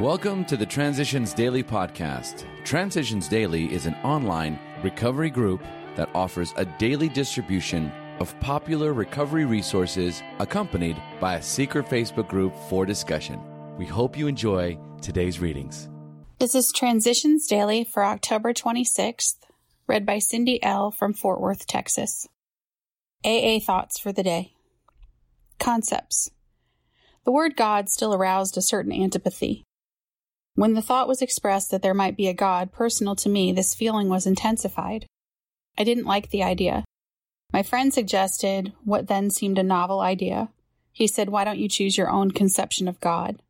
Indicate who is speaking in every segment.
Speaker 1: Welcome to the Transitions Daily podcast. Transitions Daily is an online recovery group that offers a daily distribution of popular recovery resources accompanied by a secret Facebook group for discussion. We hope you enjoy today's readings.
Speaker 2: This is Transitions Daily for October 26th, read by Cindy L. from Fort Worth, Texas. AA Thoughts for the Day Concepts The word God still aroused a certain antipathy. When the thought was expressed that there might be a God personal to me, this feeling was intensified. I didn't like the idea. My friend suggested what then seemed a novel idea. He said, Why don't you choose your own conception of God?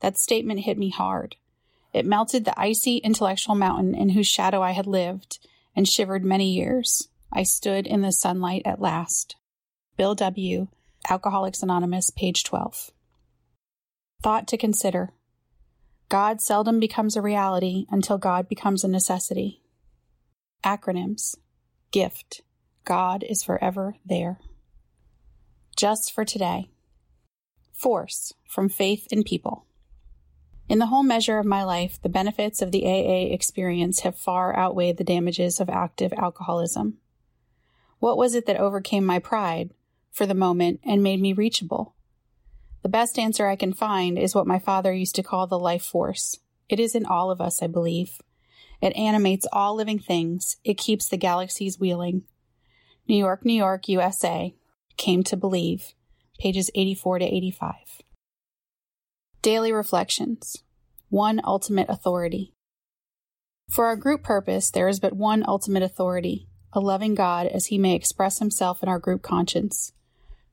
Speaker 2: That statement hit me hard. It melted the icy intellectual mountain in whose shadow I had lived and shivered many years. I stood in the sunlight at last. Bill W., Alcoholics Anonymous, page 12. Thought to consider. God seldom becomes a reality until God becomes a necessity. Acronyms Gift God is forever there. Just for today. Force from faith in people. In the whole measure of my life, the benefits of the AA experience have far outweighed the damages of active alcoholism. What was it that overcame my pride for the moment and made me reachable? The best answer I can find is what my father used to call the life force. It is in all of us, I believe. It animates all living things. It keeps the galaxies wheeling. New York, New York, USA. Came to believe. Pages 84 to 85. Daily Reflections. One ultimate authority. For our group purpose, there is but one ultimate authority, a loving God as he may express himself in our group conscience.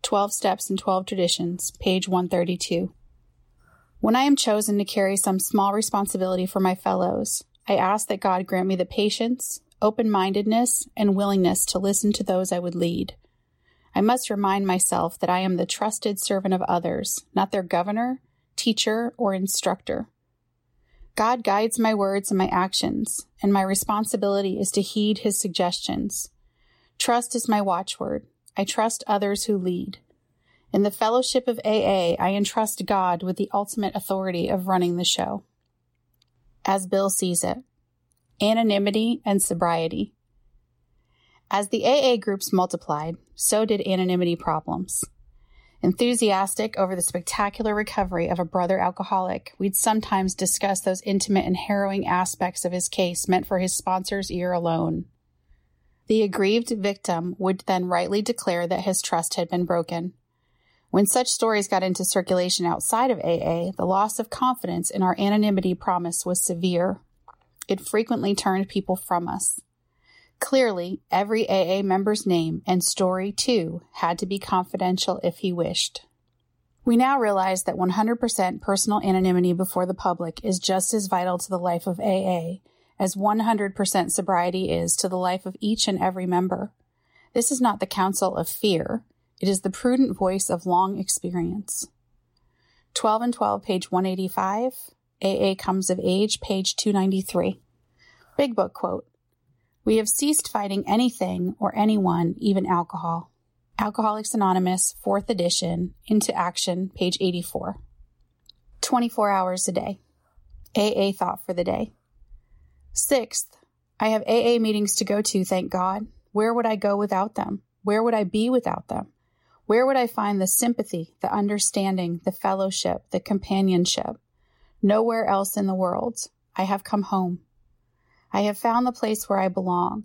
Speaker 2: 12 Steps and 12 Traditions, page 132. When I am chosen to carry some small responsibility for my fellows, I ask that God grant me the patience, open mindedness, and willingness to listen to those I would lead. I must remind myself that I am the trusted servant of others, not their governor, teacher, or instructor. God guides my words and my actions, and my responsibility is to heed his suggestions. Trust is my watchword. I trust others who lead. In the fellowship of AA, I entrust God with the ultimate authority of running the show. As Bill sees it, anonymity and sobriety. As the AA groups multiplied, so did anonymity problems. Enthusiastic over the spectacular recovery of a brother alcoholic, we'd sometimes discuss those intimate and harrowing aspects of his case meant for his sponsor's ear alone. The aggrieved victim would then rightly declare that his trust had been broken. When such stories got into circulation outside of AA, the loss of confidence in our anonymity promise was severe. It frequently turned people from us. Clearly, every AA member's name and story, too, had to be confidential if he wished. We now realize that 100% personal anonymity before the public is just as vital to the life of AA as 100% sobriety is to the life of each and every member. This is not the counsel of fear, it is the prudent voice of long experience. 12 and 12, page 185. AA Comes of Age, page 293. Big Book quote We have ceased fighting anything or anyone, even alcohol. Alcoholics Anonymous, 4th edition, Into Action, page 84. 24 hours a day. AA Thought for the Day. Sixth, I have AA meetings to go to, thank God. Where would I go without them? Where would I be without them? Where would I find the sympathy, the understanding, the fellowship, the companionship? Nowhere else in the world. I have come home. I have found the place where I belong.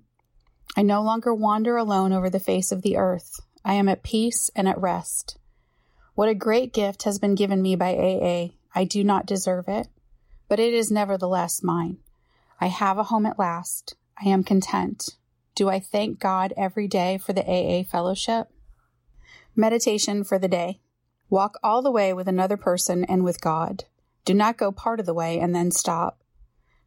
Speaker 2: I no longer wander alone over the face of the earth. I am at peace and at rest. What a great gift has been given me by AA. I do not deserve it, but it is nevertheless mine. I have a home at last. I am content. Do I thank God every day for the AA fellowship? Meditation for the day. Walk all the way with another person and with God. Do not go part of the way and then stop.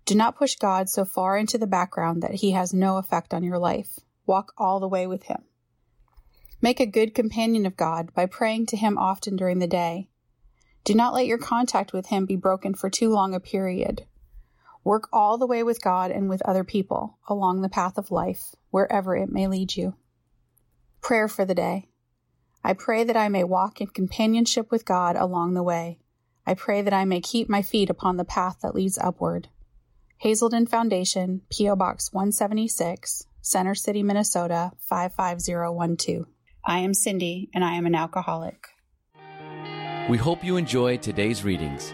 Speaker 2: Do not push God so far into the background that he has no effect on your life. Walk all the way with him. Make a good companion of God by praying to him often during the day. Do not let your contact with him be broken for too long a period. Work all the way with God and with other people along the path of life, wherever it may lead you. Prayer for the day. I pray that I may walk in companionship with God along the way. I pray that I may keep my feet upon the path that leads upward. Hazelden Foundation, P.O. Box 176, Center City, Minnesota 55012. I am Cindy, and I am an alcoholic.
Speaker 1: We hope you enjoyed today's readings.